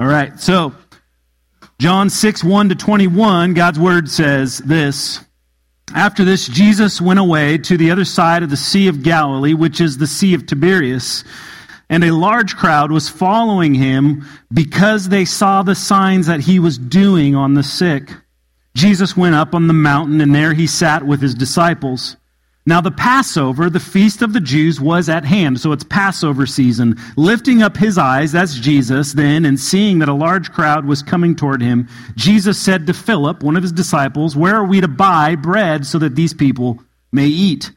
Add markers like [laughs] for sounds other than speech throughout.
All right, so John 6, 1 to 21, God's word says this. After this, Jesus went away to the other side of the Sea of Galilee, which is the Sea of Tiberias. And a large crowd was following him because they saw the signs that he was doing on the sick. Jesus went up on the mountain, and there he sat with his disciples. Now, the Passover, the feast of the Jews, was at hand. So it's Passover season. Lifting up his eyes, that's Jesus, then, and seeing that a large crowd was coming toward him, Jesus said to Philip, one of his disciples, Where are we to buy bread so that these people may eat?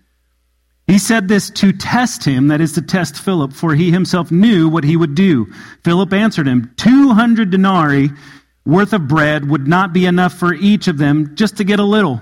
He said this to test him, that is to test Philip, for he himself knew what he would do. Philip answered him, 200 denarii worth of bread would not be enough for each of them just to get a little.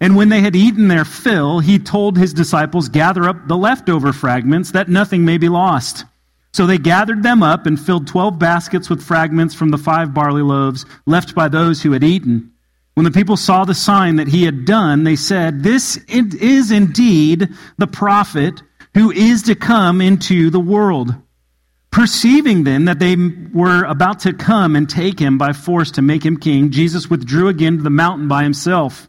And when they had eaten their fill, he told his disciples, Gather up the leftover fragments, that nothing may be lost. So they gathered them up and filled twelve baskets with fragments from the five barley loaves left by those who had eaten. When the people saw the sign that he had done, they said, This is indeed the prophet who is to come into the world. Perceiving then that they were about to come and take him by force to make him king, Jesus withdrew again to the mountain by himself.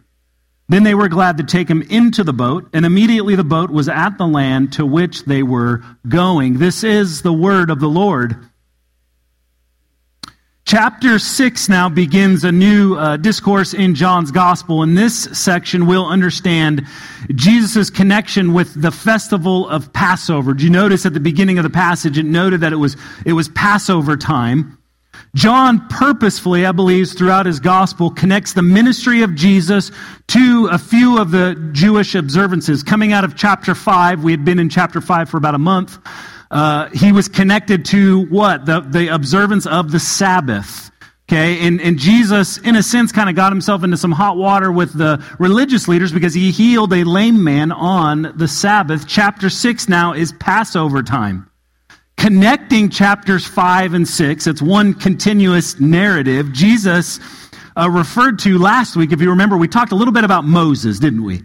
Then they were glad to take him into the boat, and immediately the boat was at the land to which they were going. This is the word of the Lord. Chapter 6 now begins a new uh, discourse in John's gospel. In this section, we'll understand Jesus' connection with the festival of Passover. Do you notice at the beginning of the passage, it noted that it was, it was Passover time. John purposefully, I believe, throughout his gospel, connects the ministry of Jesus to a few of the Jewish observances. Coming out of chapter 5, we had been in chapter 5 for about a month. Uh, he was connected to what? The, the observance of the Sabbath. Okay, and, and Jesus, in a sense, kind of got himself into some hot water with the religious leaders because he healed a lame man on the Sabbath. Chapter 6 now is Passover time connecting chapters 5 and 6. It's one continuous narrative. Jesus uh, referred to last week, if you remember, we talked a little bit about Moses, didn't we?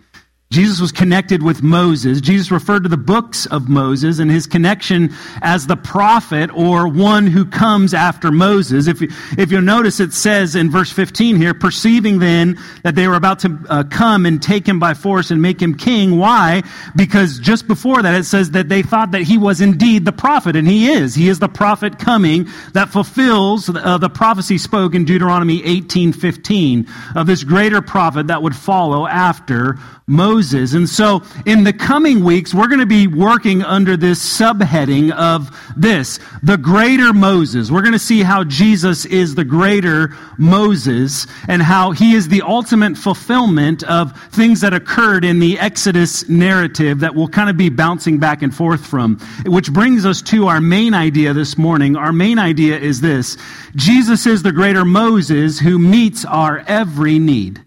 Jesus was connected with Moses. Jesus referred to the books of Moses and his connection as the prophet or one who comes after Moses. If, if you'll notice, it says in verse 15 here, perceiving then that they were about to uh, come and take him by force and make him king. Why? Because just before that, it says that they thought that he was indeed the prophet, and he is. He is the prophet coming that fulfills uh, the prophecy spoke in Deuteronomy 18:15 of this greater prophet that would follow after Moses. And so in the coming weeks, we're going to be working under this subheading of this, the greater Moses. We're going to see how Jesus is the greater Moses and how he is the ultimate fulfillment of things that occurred in the Exodus narrative that we'll kind of be bouncing back and forth from. Which brings us to our main idea this morning. Our main idea is this. Jesus is the greater Moses who meets our every need.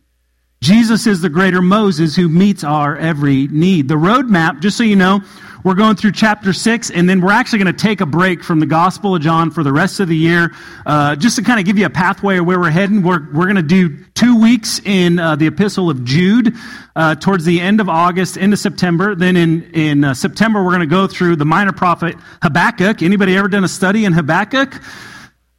Jesus is the greater Moses who meets our every need. The roadmap, just so you know, we're going through chapter 6, and then we're actually going to take a break from the Gospel of John for the rest of the year, uh, just to kind of give you a pathway of where we're heading. We're, we're going to do two weeks in uh, the Epistle of Jude uh, towards the end of August into September. Then in, in uh, September, we're going to go through the minor prophet Habakkuk. Anybody ever done a study in Habakkuk?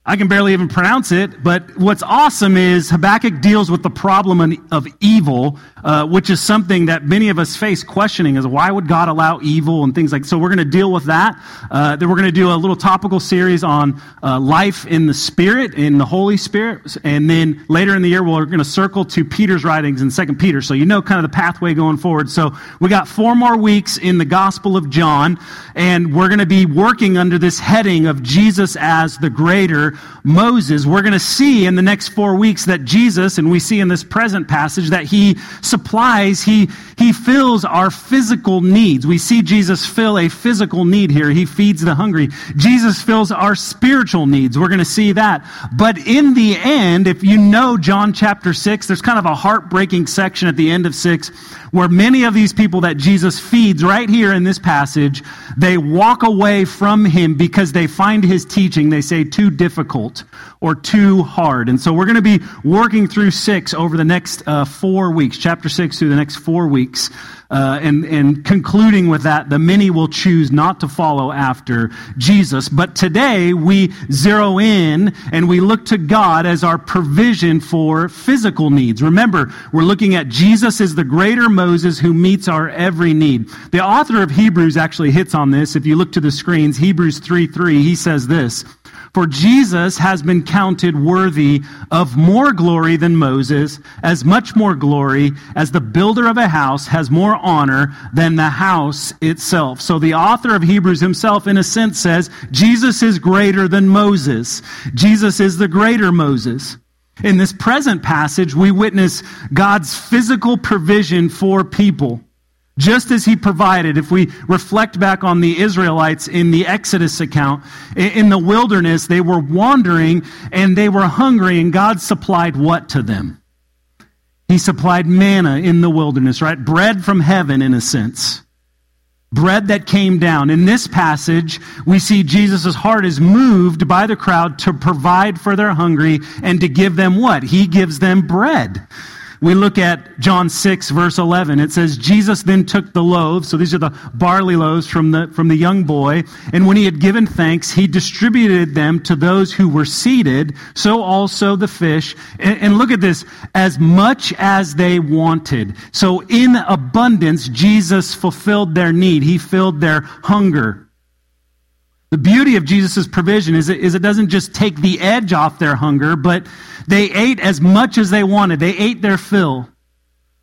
I can barely even pronounce it, but what's awesome is Habakkuk deals with the problem of evil, uh, which is something that many of us face questioning is why would God allow evil and things like So we're going to deal with that. Uh, then we're going to do a little topical series on uh, life in the Spirit, in the Holy Spirit. And then later in the year, we're going to circle to Peter's writings in Second Peter. So you know kind of the pathway going forward. So we got four more weeks in the Gospel of John, and we're going to be working under this heading of Jesus as the greater Moses, we're going to see in the next four weeks that Jesus, and we see in this present passage, that he supplies, he, he fills our physical needs. We see Jesus fill a physical need here. He feeds the hungry. Jesus fills our spiritual needs. We're going to see that. But in the end, if you know John chapter 6, there's kind of a heartbreaking section at the end of 6 where many of these people that Jesus feeds right here in this passage, they walk away from him because they find his teaching, they say, too difficult or too hard. And so we're going to be working through six over the next uh, four weeks, chapter six through the next four weeks. Uh, and, and concluding with that, the many will choose not to follow after Jesus. But today we zero in and we look to God as our provision for physical needs. Remember, we're looking at Jesus as the greater Moses who meets our every need. The author of Hebrews actually hits on this. If you look to the screens, Hebrews 3 3, he says this. For Jesus has been counted worthy of more glory than Moses, as much more glory as the builder of a house has more honor than the house itself. So the author of Hebrews himself, in a sense, says Jesus is greater than Moses. Jesus is the greater Moses. In this present passage, we witness God's physical provision for people. Just as he provided, if we reflect back on the Israelites in the Exodus account, in the wilderness, they were wandering and they were hungry, and God supplied what to them? He supplied manna in the wilderness, right? Bread from heaven, in a sense. Bread that came down. In this passage, we see Jesus' heart is moved by the crowd to provide for their hungry and to give them what? He gives them bread. We look at John 6, verse 11. It says, Jesus then took the loaves. So these are the barley loaves from the, from the young boy. And when he had given thanks, he distributed them to those who were seated. So also the fish. And, and look at this. As much as they wanted. So in abundance, Jesus fulfilled their need. He filled their hunger. The beauty of Jesus' provision is it, is it doesn't just take the edge off their hunger, but they ate as much as they wanted. They ate their fill.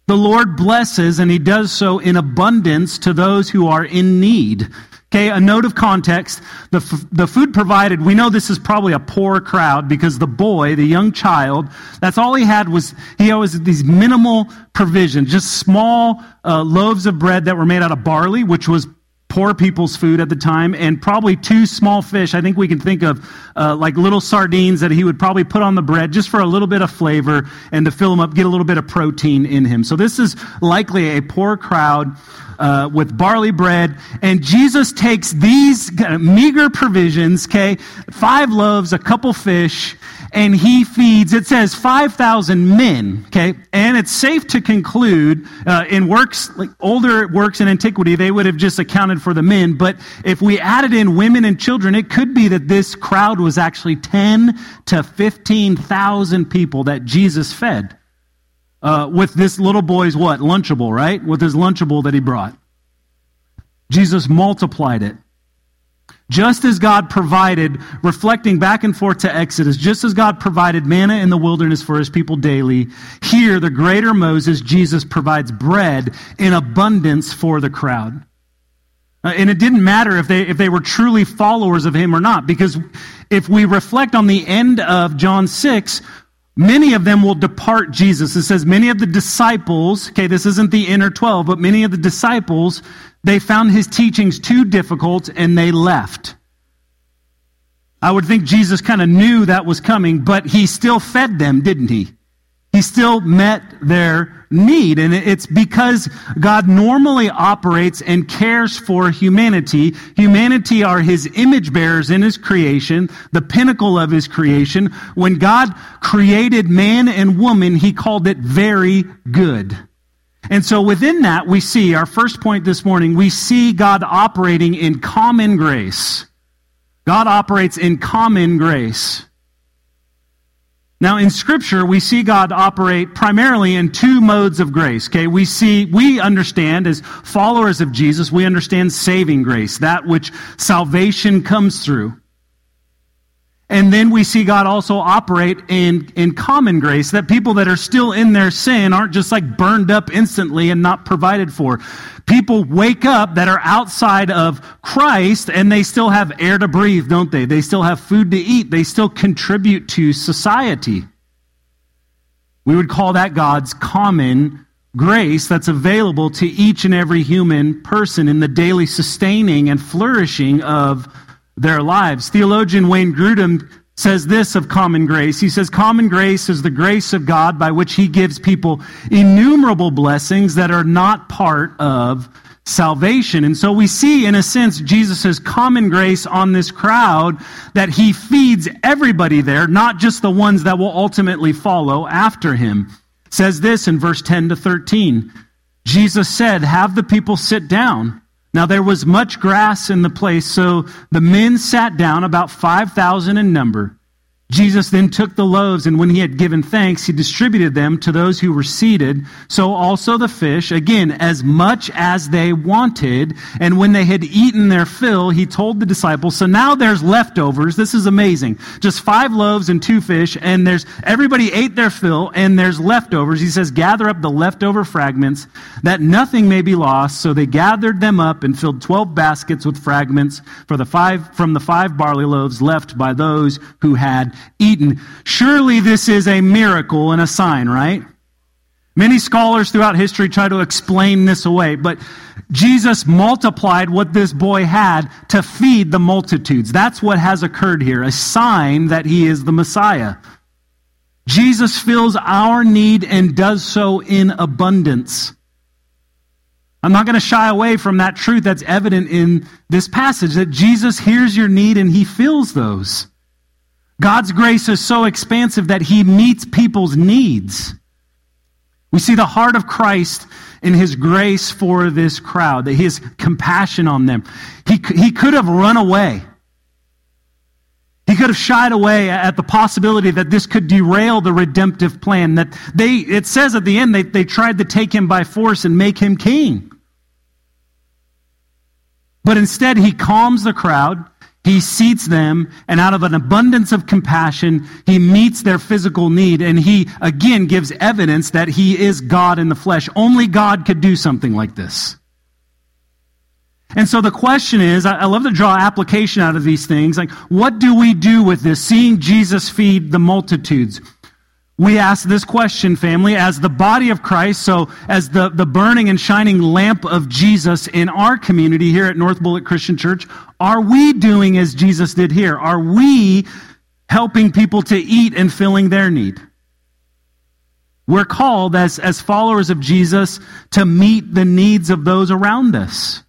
The Lord blesses, and He does so in abundance to those who are in need. Okay, a note of context. The, f- the food provided, we know this is probably a poor crowd because the boy, the young child, that's all he had was, he always these minimal provisions, just small uh, loaves of bread that were made out of barley, which was poor people's food at the time, and probably two small fish. I think we can think of uh, like little sardines that he would probably put on the bread just for a little bit of flavor and to fill him up, get a little bit of protein in him. So this is likely a poor crowd uh, with barley bread, and Jesus takes these meager provisions, okay, five loaves, a couple fish, and he feeds, it says 5,000 men, okay? And it's safe to conclude uh, in works, like older works in antiquity, they would have just accounted for the men. But if we added in women and children, it could be that this crowd was actually 10 to 15,000 people that Jesus fed. Uh, with this little boy's what? Lunchable, right? With his Lunchable that he brought. Jesus multiplied it. Just as God provided, reflecting back and forth to Exodus, just as God provided manna in the wilderness for his people daily, here, the greater Moses, Jesus, provides bread in abundance for the crowd. Uh, and it didn't matter if they, if they were truly followers of him or not, because if we reflect on the end of John 6, many of them will depart Jesus. It says many of the disciples, okay, this isn't the inner 12, but many of the disciples they found his teachings too difficult and they left. I would think Jesus kind of knew that was coming, but he still fed them, didn't he? He still met their need. And it's because God normally operates and cares for humanity. Humanity are his image bearers in his creation, the pinnacle of his creation. When God created man and woman, he called it very good. And so within that, we see, our first point this morning, we see God operating in common grace. God operates in common grace. Now, in Scripture, we see God operate primarily in two modes of grace. Okay, we see, we understand as followers of Jesus, we understand saving grace, that which salvation comes through. And then we see God also operate in, in common grace, that people that are still in their sin aren't just like burned up instantly and not provided for. People wake up that are outside of Christ and they still have air to breathe, don't they? They still have food to eat. They still contribute to society. We would call that God's common grace that's available to each and every human person in the daily sustaining and flourishing of their lives. Theologian Wayne Grudem says this of common grace. He says, Common grace is the grace of God by which He gives people innumerable blessings that are not part of salvation. And so we see, in a sense, Jesus' common grace on this crowd that He feeds everybody there, not just the ones that will ultimately follow after Him. Says this in verse 10 to 13. Jesus said, Have the people sit down. Now there was much grass in the place, so the men sat down, about 5,000 in number. Jesus then took the loaves, and when he had given thanks, he distributed them to those who were seated. So also the fish, again, as much as they wanted. And when they had eaten their fill, he told the disciples, so now there's leftovers. This is amazing. Just five loaves and two fish, and there's, everybody ate their fill, and there's leftovers. He says, gather up the leftover fragments, that nothing may be lost. So they gathered them up and filled twelve baskets with fragments for the five, from the five barley loaves left by those who had eaten. Surely this is a miracle and a sign, right? Many scholars throughout history try to explain this away, but Jesus multiplied what this boy had to feed the multitudes. That's what has occurred here, a sign that he is the Messiah. Jesus fills our need and does so in abundance. I'm not going to shy away from that truth that's evident in this passage that Jesus hears your need and he fills those. God's grace is so expansive that he meets people's needs. We see the heart of Christ in his grace for this crowd, that his compassion on them. He, he could have run away. He could have shied away at the possibility that this could derail the redemptive plan. That they, it says at the end, they, they tried to take him by force and make him king. But instead, he calms the crowd. He seats them, and out of an abundance of compassion, he meets their physical need, and he again gives evidence that he is God in the flesh. Only God could do something like this. And so the question is I love to draw application out of these things. Like, what do we do with this? Seeing Jesus feed the multitudes we ask this question, family, as the body of Christ, so as the, the burning and shining lamp of Jesus in our community here at North Bullitt Christian Church, are we doing as Jesus did here? Are we helping people to eat and filling their need? We're called as, as followers of Jesus to meet the needs of those around us.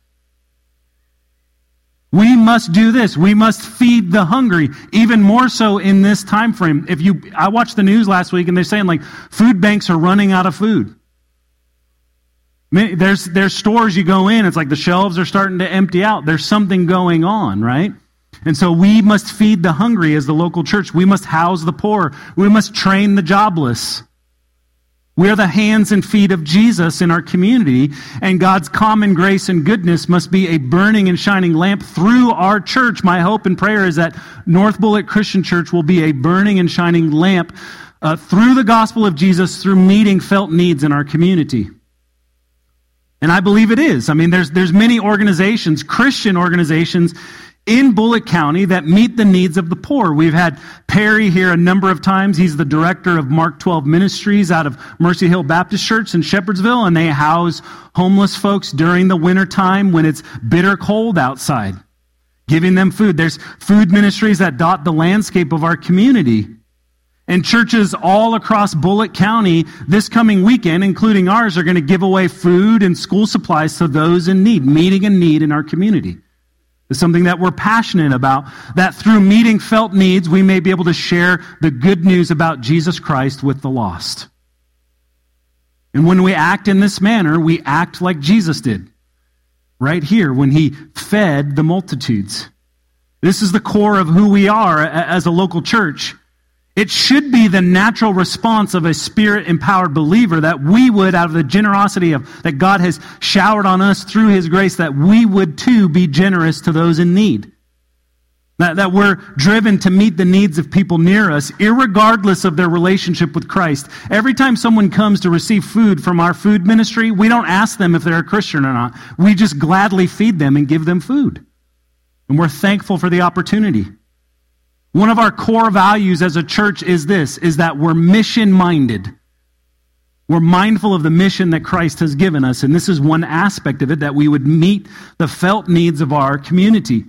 We must do this. We must feed the hungry, even more so in this time frame. If you, I watched the news last week and they're saying like food banks are running out of food. There's, there's stores you go in, it's like the shelves are starting to empty out. There's something going on, right? And so we must feed the hungry as the local church. We must house the poor. We must train the jobless. We are the hands and feet of Jesus in our community, and God's common grace and goodness must be a burning and shining lamp through our church. My hope and prayer is that North Bullitt Christian Church will be a burning and shining lamp uh, through the gospel of Jesus, through meeting felt needs in our community. And I believe it is. I mean, there's, there's many organizations, Christian organizations, in Bullitt County that meet the needs of the poor. We've had Perry here a number of times. He's the director of Mark 12 Ministries out of Mercy Hill Baptist Church in Shepherdsville, and they house homeless folks during the winter time when it's bitter cold outside, giving them food. There's food ministries that dot the landscape of our community. And churches all across Bullitt County this coming weekend, including ours, are going to give away food and school supplies to those in need, meeting a need in our community something that we're passionate about, that through meeting felt needs, we may be able to share the good news about Jesus Christ with the lost. And when we act in this manner, we act like Jesus did right here when he fed the multitudes. This is the core of who we are as a local church. It should be the natural response of a spirit empowered believer that we would, out of the generosity of, that God has showered on us through His grace, that we would too be generous to those in need. That, that we're driven to meet the needs of people near us, regardless of their relationship with Christ. Every time someone comes to receive food from our food ministry, we don't ask them if they're a Christian or not. We just gladly feed them and give them food. And we're thankful for the opportunity. One of our core values as a church is this, is that we're mission minded. We're mindful of the mission that Christ has given us, and this is one aspect of it, that we would meet the felt needs of our community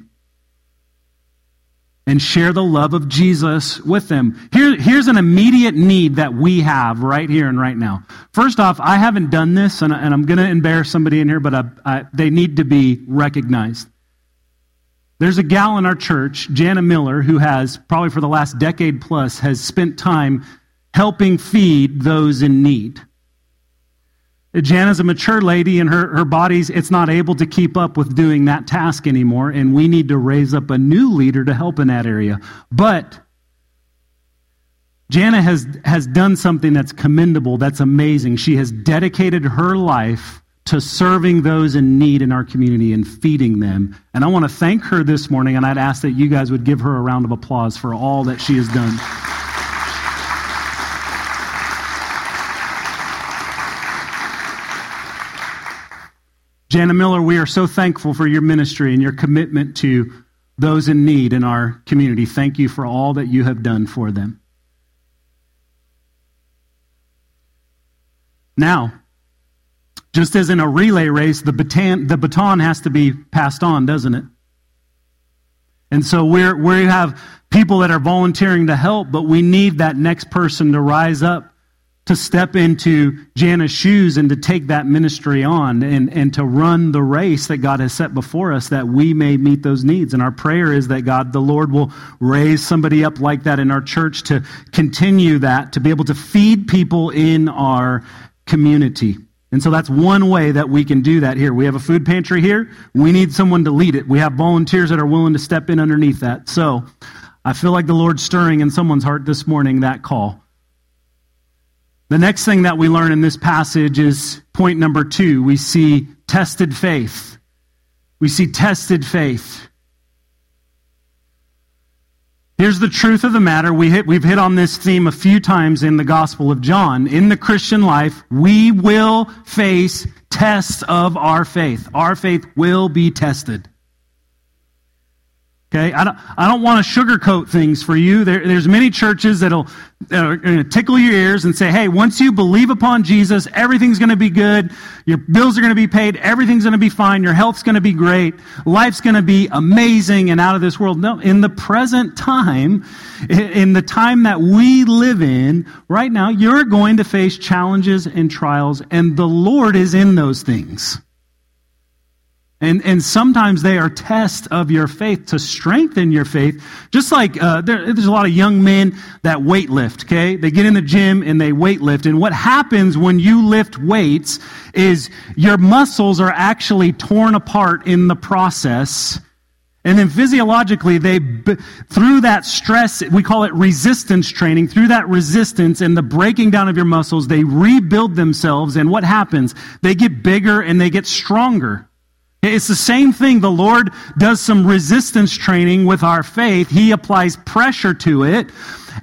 and share the love of Jesus with them. Here, here's an immediate need that we have right here and right now. First off, I haven't done this, and, and I'm going to embarrass somebody in here, but I, I, they need to be recognized. There's a gal in our church, Jana Miller, who has, probably for the last decade plus, has spent time helping feed those in need. Jana's a mature lady and her, her body's it's not able to keep up with doing that task anymore, and we need to raise up a new leader to help in that area. But Jana has, has done something that's commendable, that's amazing. She has dedicated her life to serving those in need in our community and feeding them. And I want to thank her this morning, and I'd ask that you guys would give her a round of applause for all that she has done. Jana Miller, we are so thankful for your ministry and your commitment to those in need in our community. Thank you for all that you have done for them. Now, just as in a relay race, the baton, the baton has to be passed on, doesn't it? And so we're, we have people that are volunteering to help, but we need that next person to rise up, to step into Jana's shoes and to take that ministry on and, and to run the race that God has set before us that we may meet those needs. And our prayer is that God, the Lord, will raise somebody up like that in our church to continue that, to be able to feed people in our community. And so that's one way that we can do that here. We have a food pantry here. We need someone to lead it. We have volunteers that are willing to step in underneath that. So I feel like the Lord's stirring in someone's heart this morning that call. The next thing that we learn in this passage is point number two. We see tested faith. We see tested faith. Here's the truth of the matter. We hit, we've hit on this theme a few times in the Gospel of John. In the Christian life, we will face tests of our faith. Our faith will be tested. Okay, I don't, I don't want to sugarcoat things for you. There, there's many churches that'll tickle your ears and say, hey, once you believe upon Jesus, everything's going to be good. Your bills are going to be paid. Everything's going to be fine. Your health's going to be great. Life's going to be amazing and out of this world. No, in the present time, in the time that we live in right now, you're going to face challenges and trials, and the Lord is in those things. And, and sometimes they are tests of your faith to strengthen your faith. Just like uh, there, there's a lot of young men that weight lift, okay? They get in the gym and they weight lift. And what happens when you lift weights is your muscles are actually torn apart in the process. And then physiologically, they, through that stress, we call it resistance training, through that resistance and the breaking down of your muscles, they rebuild themselves. And what happens? They get bigger and they get stronger. It's the same thing. The Lord does some resistance training with our faith. He applies pressure to it.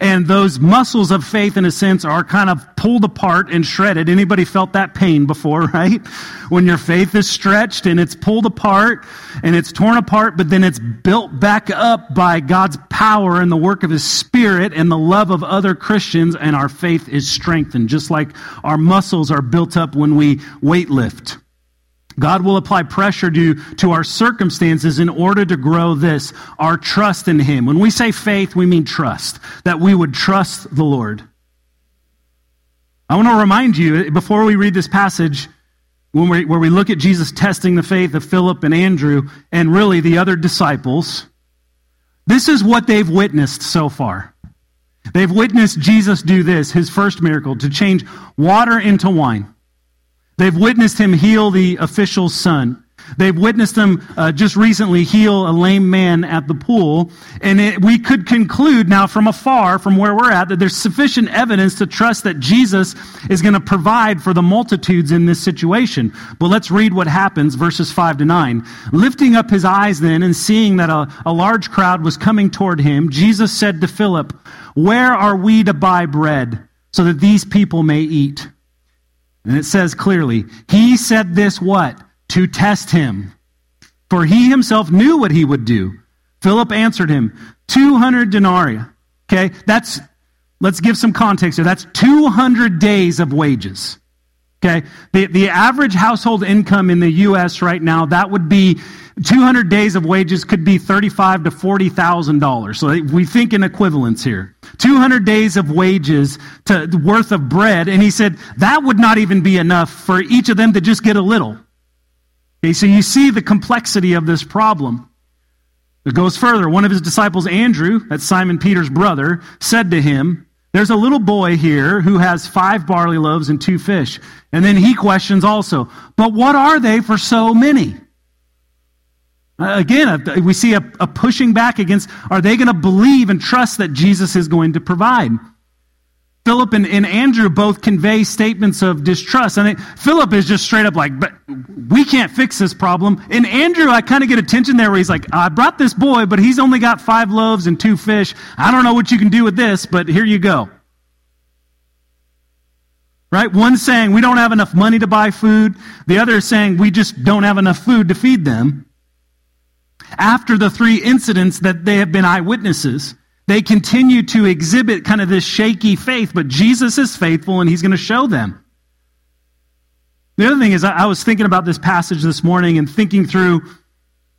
And those muscles of faith, in a sense, are kind of pulled apart and shredded. Anybody felt that pain before, [laughs] right? When your faith is stretched and it's pulled apart and it's torn apart, but then it's built back up by God's power and the work of His Spirit and the love of other Christians, and our faith is strengthened, just like our muscles are built up when we weight lift. God will apply pressure to, to our circumstances in order to grow this, our trust in Him. When we say faith, we mean trust, that we would trust the Lord. I want to remind you, before we read this passage, when we, where we look at Jesus testing the faith of Philip and Andrew and really the other disciples, this is what they've witnessed so far. They've witnessed Jesus do this, his first miracle, to change water into wine. They've witnessed him heal the official's son. They've witnessed him uh, just recently heal a lame man at the pool. And it, we could conclude now from afar, from where we're at, that there's sufficient evidence to trust that Jesus is going to provide for the multitudes in this situation. But let's read what happens, verses 5 to 9. Lifting up his eyes then and seeing that a, a large crowd was coming toward him, Jesus said to Philip, Where are we to buy bread so that these people may eat? And it says clearly, he said this what? To test him. For he himself knew what he would do. Philip answered him, 200 denarii. Okay, that's, let's give some context here. That's 200 days of wages. Okay, the, the average household income in the U.S. right now, that would be 200 days of wages could be 35 to 40,000 dollars. So we think in equivalence here. 200 days of wages to worth of bread, and he said that would not even be enough for each of them to just get a little. Okay, so you see the complexity of this problem. It goes further. One of his disciples, Andrew, that's Simon Peter's brother, said to him, There's a little boy here who has five barley loaves and two fish. And then he questions also, But what are they for so many? Uh, again, uh, we see a, a pushing back against are they going to believe and trust that Jesus is going to provide? Philip and, and, Andrew both convey statements of distrust. And Philip is just straight up like, but we can't fix this problem. And Andrew, I kind of get attention there where he's like, I brought this boy, but he's only got five loaves and two fish. I don't know what you can do with this, but here you go. Right? One saying, we don't have enough money to buy food. The other is saying, we just don't have enough food to feed them. After the three incidents that they have been eyewitnesses, they continue to exhibit kind of this shaky faith, but Jesus is faithful and he's going to show them. The other thing is, I was thinking about this passage this morning and thinking through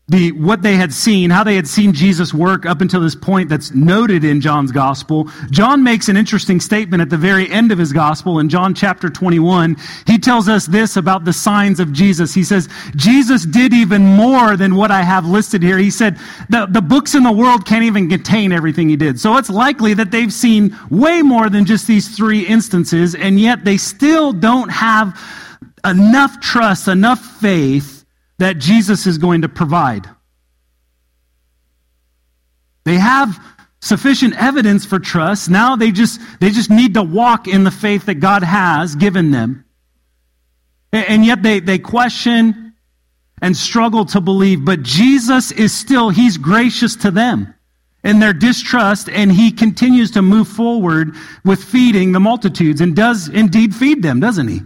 the what they had seen, how they had seen Jesus work up until this point that's noted in John's gospel. John makes an interesting statement at the very end of his gospel in John chapter 21. He tells us this about the signs of Jesus. He says, Jesus did even more than what I have listed here. He said, the, the books in the world can't even contain everything he did. So it's likely that they've seen way more than just these three instances, and yet they still don't have enough trust, enough faith that Jesus is going to provide. They have sufficient evidence for trust. Now they just, they just need to walk in the faith that God has given them. And yet they, they question and struggle to believe, but Jesus is still, He's gracious to them in their distrust, and He continues to move forward with feeding the multitudes and does indeed feed them, doesn't He?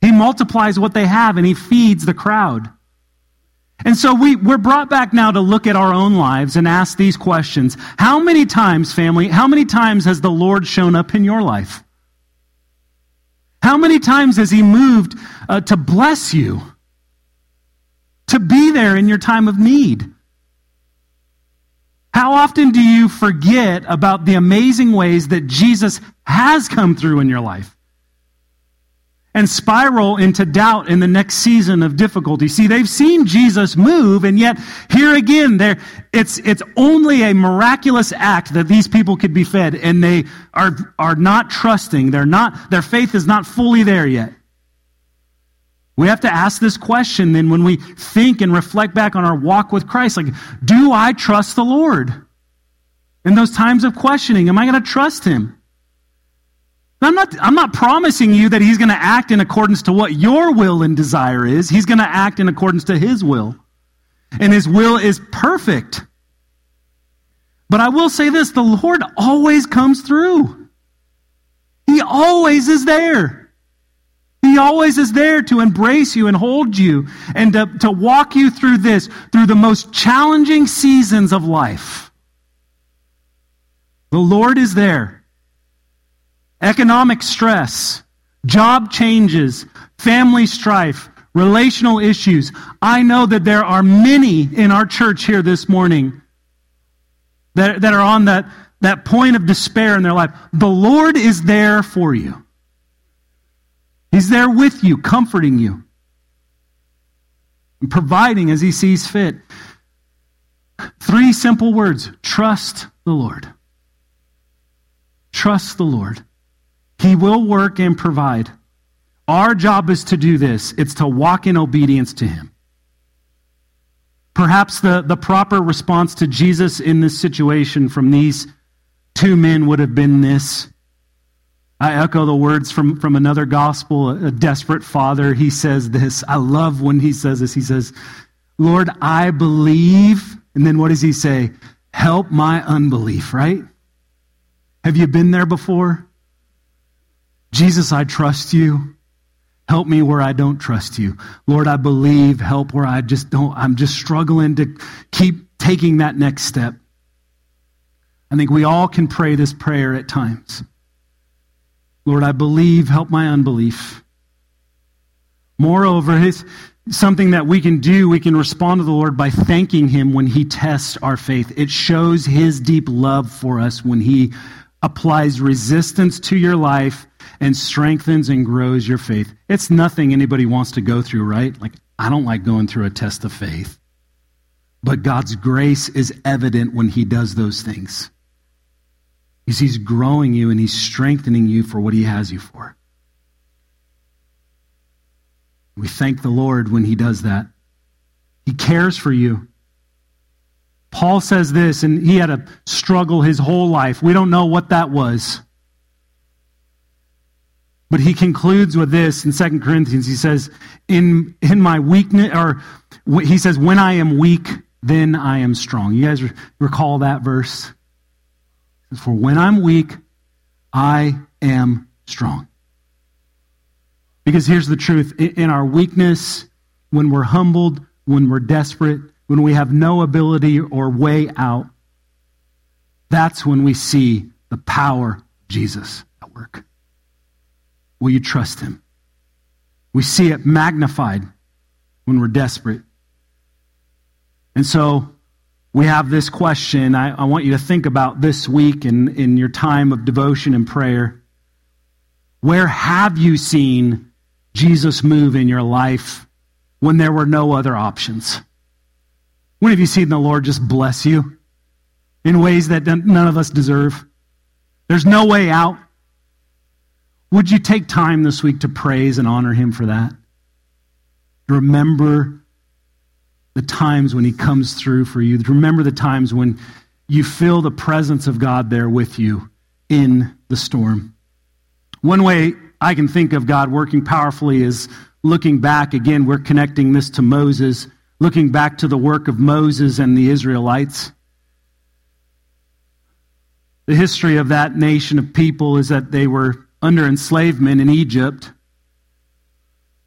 He multiplies what they have and He feeds the crowd. And so we, we're brought back now to look at our own lives and ask these questions. How many times, family, how many times has the Lord shown up in your life? How many times has He moved uh, to bless you? To be there in your time of need? How often do you forget about the amazing ways that Jesus has come through in your life? And spiral into doubt in the next season of difficulty. See, they've seen Jesus move, and yet here again, there it's it's only a miraculous act that these people could be fed, and they are are not trusting. They're not their faith is not fully there yet. We have to ask this question then when we think and reflect back on our walk with Christ. Like, do I trust the Lord? In those times of questioning, am I going to trust Him? I'm not, I'm not promising you that he's going to act in accordance to what your will and desire is. He's going to act in accordance to his will. And his will is perfect. But I will say this the Lord always comes through. He always is there. He always is there to embrace you and hold you and to, to walk you through this, through the most challenging seasons of life. The Lord is there economic stress, job changes, family strife, relational issues. I know that there are many in our church here this morning that, that are on that, that point of despair in their life. The Lord is there for you. He's there with you, comforting you, and providing as He sees fit. Three simple words trust the Lord. Trust the Lord. He will work and provide. Our job is to do this it's to walk in obedience to Him. Perhaps the, the proper response to Jesus in this situation from these two men would have been this. I echo the words from, from another gospel, a desperate father. He says this. I love when he says this. He says, Lord, I believe. And then what does he say? Help my unbelief, right? Have you been there before? Jesus, I trust you. Help me where I don't trust you. Lord, I believe. Help where I just don't. I'm just struggling to keep taking that next step. I think we all can pray this prayer at times. Lord, I believe, help my unbelief. Moreover, it's something that we can do, we can respond to the Lord by thanking Him when He tests our faith. It shows His deep love for us when He applies resistance to your life and strengthens and grows your faith. It's nothing anybody wants to go through, right? Like, I don't like going through a test of faith. But God's grace is evident when He does those things is he's growing you and he's strengthening you for what he has you for. We thank the Lord when he does that. He cares for you. Paul says this, and he had a struggle his whole life. We don't know what that was. But he concludes with this in 2 Corinthians. He says, in, in my weakness, or he says, when I am weak, then I am strong. You guys recall that verse? For when I'm weak, I am strong. Because here's the truth in our weakness, when we're humbled, when we're desperate, when we have no ability or way out, that's when we see the power of Jesus at work. Will you trust him? We see it magnified when we're desperate. And so we have this question I, I, want you to think about this week in, in your time of devotion and prayer. Where have you seen Jesus move in your life when there were no other options? When have you seen the Lord just bless you in ways that none of us deserve? There's no way out. Would you take time this week to praise and honor Him for that? Remember the times when He comes through for you. Remember the times when you feel the presence of God there with you in the storm. One way I can think of God working powerfully is looking back. Again, we're connecting this to Moses, looking back to the work of Moses and the Israelites. The history of that nation of people is that they were under enslavement in Egypt,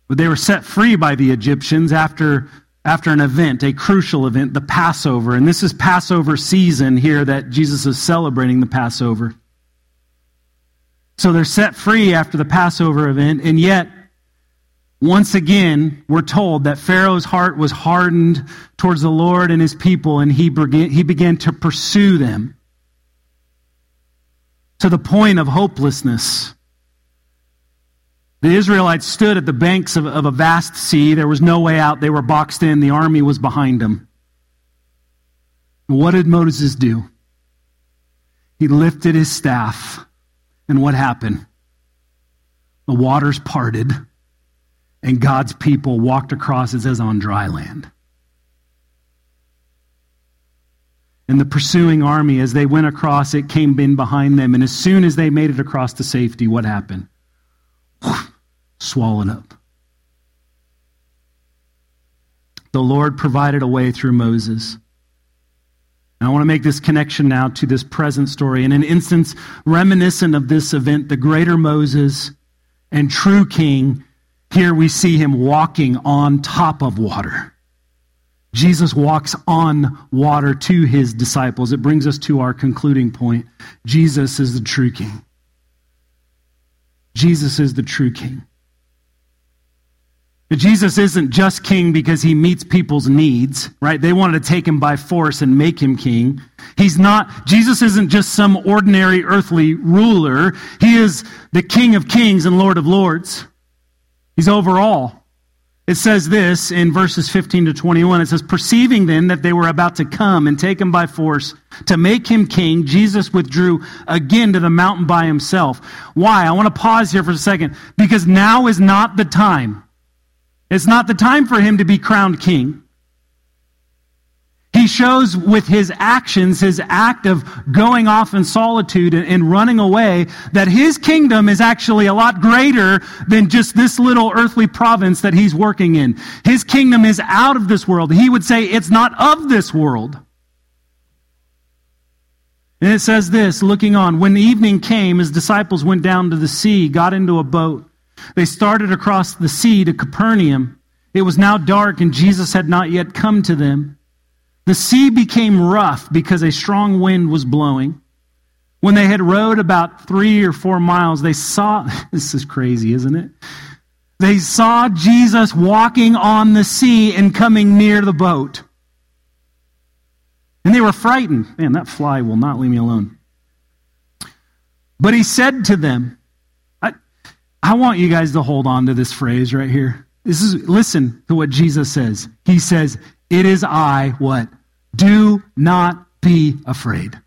but they were set free by the Egyptians after after an event, a crucial event, the Passover. And this is Passover season here that Jesus is celebrating the Passover. So they're set free after the Passover event, and yet, once again, we're told that Pharaoh's heart was hardened towards the Lord and his people, and he began, he began to pursue them to the point of hopelessness. The Israelites stood at the banks of, of, a vast sea. There was no way out. They were boxed in. The army was behind them. What did Moses do? He lifted his staff. And what happened? The waters parted, and God's people walked across, it says, on dry land. And the pursuing army, as they went across, it came in behind them. And as soon as they made it across to safety, what happened? Swallowed up. The Lord provided a way through Moses. And I want to make this connection now to this present story. In an instance reminiscent of this event, the greater Moses and true king, here we see him walking on top of water. Jesus walks on water to his disciples. It brings us to our concluding point. Jesus is the true king. Jesus is the true king. Jesus isn't just king because he meets people's needs, right? They wanted to take him by force and make him king. He's not, Jesus isn't just some ordinary earthly ruler. He is the king of kings and lord of lords. He's over all. It says this in verses 15 to 21. It says, Perceiving then that they were about to come and take him by force to make him king, Jesus withdrew again to the mountain by himself. Why? I want to pause here for a second because now is not the time it's not the time for him to be crowned king. Shows with his actions, his act of going off in solitude and, and running away, that his kingdom is actually a lot greater than just this little earthly province that he's working in. His kingdom is out of this world. He would say it's not of this world. And it says this, looking on, when evening came, his disciples went down to the sea, got into a boat. They started across the sea to Capernaum. It was now dark, and Jesus had not yet come to them. The sea became rough because a strong wind was blowing. When they had rowed about three or four miles, they saw [laughs] this is crazy, isn't it? They saw Jesus walking on the sea and coming near the boat. And they were frightened. Man, that fly will not leave me alone. But he said to them, I, I want you guys to hold on to this phrase right here. This is listen to what Jesus says. He says, It is I, what? Do not be afraid.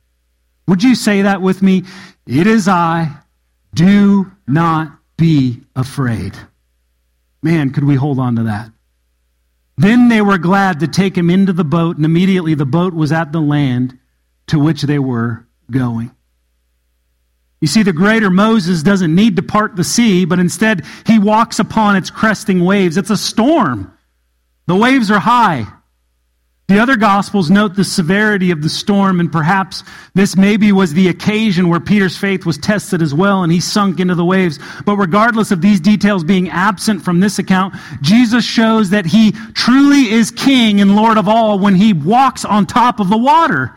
Would you say that with me? It is I. Do not be afraid. Man, could we hold on to that? Then they were glad to take him into the boat, and immediately the boat was at the land to which they were going. You see, the greater Moses doesn't need to part the sea, but instead he walks upon its cresting waves. It's a storm. The waves are high. The other Gospels note the severity of the storm, and perhaps this maybe was the occasion where Peter's faith was tested as well, and he sunk into the waves. But regardless of these details being absent from this account, Jesus shows that he truly is King and Lord of all when he walks on top of the water.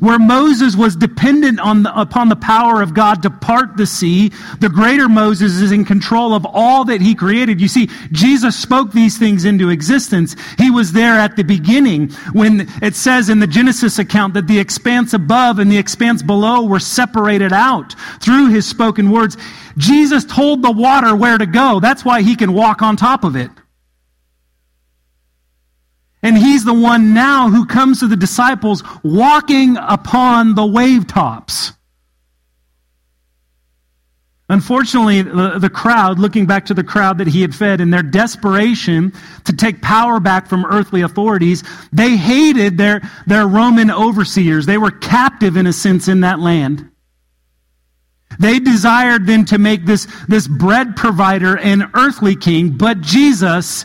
Where Moses was dependent on the, upon the power of God to part the sea, the greater Moses is in control of all that he created. You see, Jesus spoke these things into existence. He was there at the beginning when it says in the Genesis account that the expanse above and the expanse below were separated out through his spoken words. Jesus told the water where to go. That's why he can walk on top of it. And he's the one now who comes to the disciples walking upon the wave tops. Unfortunately, the, crowd, looking back to the crowd that he had fed, in their desperation to take power back from earthly authorities, they hated their, their Roman overseers. They were captive, in a sense, in that land. They desired then to make this, this bread provider an earthly king, but Jesus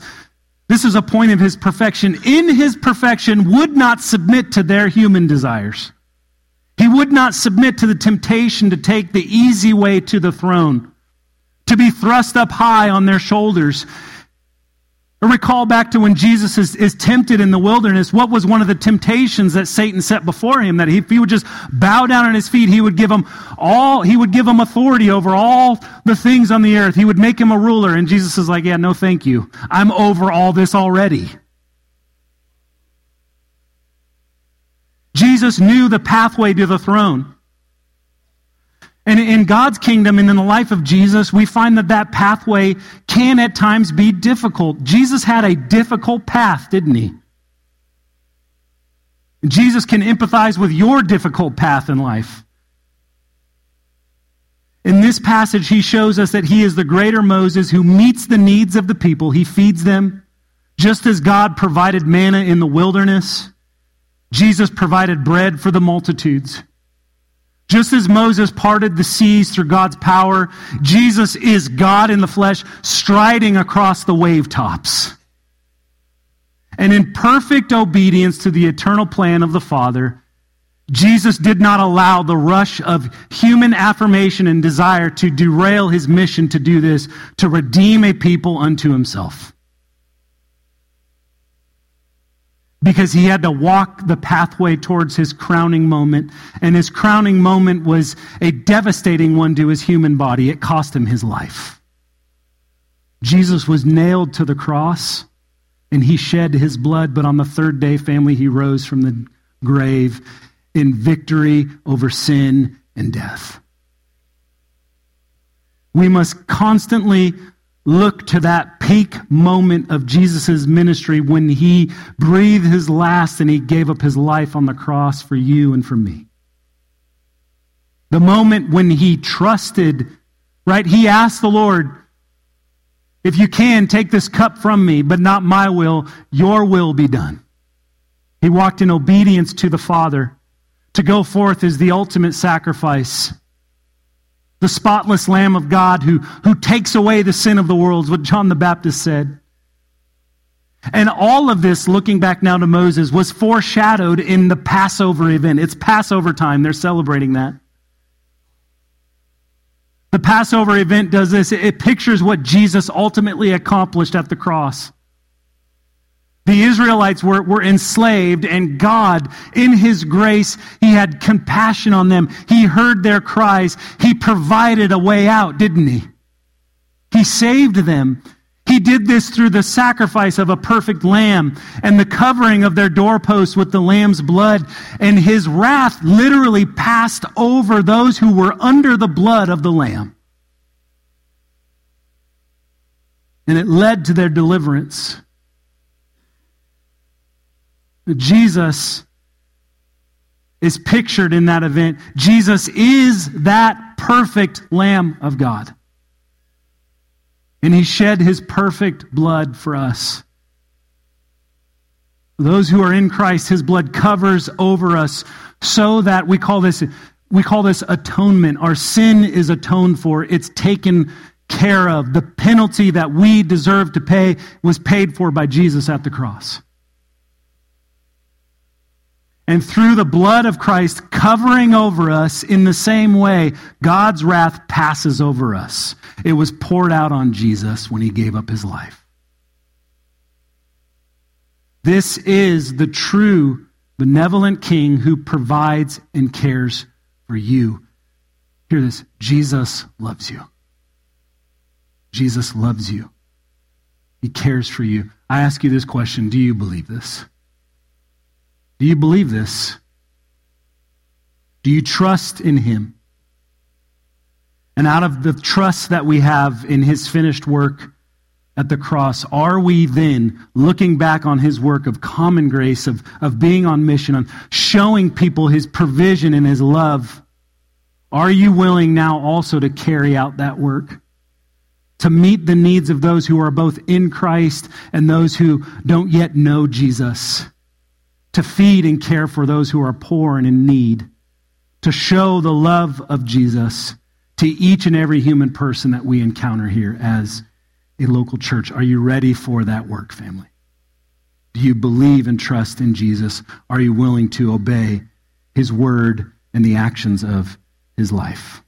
this is a point of his perfection. In his perfection, would not submit to their human desires. He would not submit to the temptation to take the easy way to the throne, to be thrust up high on their shoulders, recall back to when Jesus is, is tempted in the wilderness. What was one of the temptations that Satan set before him? That if he would just bow down on his feet, he would give him all, he would give him authority over all the things on the earth. He would make him a ruler. And Jesus is like, yeah, no, thank you. I'm over all this already. Jesus knew the pathway to the throne. And in God's kingdom and in the life of Jesus, we find that that pathway can at times be difficult. Jesus had a difficult path, didn't he? Jesus can empathize with your difficult path in life. In this passage, he shows us that he is the greater Moses who meets the needs of the people. He feeds them. Just as God provided manna in the wilderness, Jesus provided bread for the multitudes. Just as Moses parted the seas through God's power, Jesus is God in the flesh, striding across the wave tops. And in perfect obedience to the eternal plan of the Father, Jesus did not allow the rush of human affirmation and desire to derail his mission to do this, to redeem a people unto himself. Because he had to walk the pathway towards his crowning moment. And his crowning moment was a devastating one to his human body. It cost him his life. Jesus was nailed to the cross and he shed his blood, but on the third day, family, he rose from the grave in victory over sin and death. We must constantly look to that peak moment of Jesus' ministry when he breathed his last and he gave up his life on the cross for you and for me. The moment when he trusted, right? He asked the Lord, If you can, take this cup from me, but not my will, your will be done. He walked in obedience to the Father. To go forth is the ultimate sacrifice. The spotless Lamb of God who, who takes away the sin of the world, is what John the Baptist said. And all of this, looking back now to Moses, was foreshadowed in the Passover event. It's Passover time. They're celebrating that. The Passover event does this it pictures what Jesus ultimately accomplished at the cross. The Israelites were, were enslaved, and God, in His grace, He had compassion on them. He heard their cries. He provided a way out, didn't He? He saved them. He did this through the sacrifice of a perfect lamb and the covering of their doorposts with the lamb's blood. And his wrath literally passed over those who were under the blood of the lamb. And it led to their deliverance. Jesus is pictured in that event. Jesus is that perfect Lamb of God. And he shed his perfect blood for us. Those who are in Christ, his blood covers over us so that we call this we call this atonement. Our sin is atoned for. It's taken care of. The penalty that we deserve to pay was paid for by Jesus at the cross. And through the blood of Christ covering over us in the same way, God's wrath passes over us. It was poured out on Jesus when he gave up his life. This is the true benevolent king who provides and cares for you. Hear this Jesus loves you. Jesus loves you. He cares for you. I ask you this question Do you believe this? Do you believe this? Do you trust in Him? And out of the trust that we have in His finished work at the cross, are we then looking back on His work of common grace, of, of being on mission, on showing people His provision and His love? Are you willing now also to carry out that work? To meet the needs of those who are both in Christ and those who don't yet know Jesus? To feed and care for those who are poor and in need, to show the love of Jesus to each and every human person that we encounter here as a local church. Are you ready for that work, family? Do you believe and trust in Jesus? Are you willing to obey his word and the actions of his life?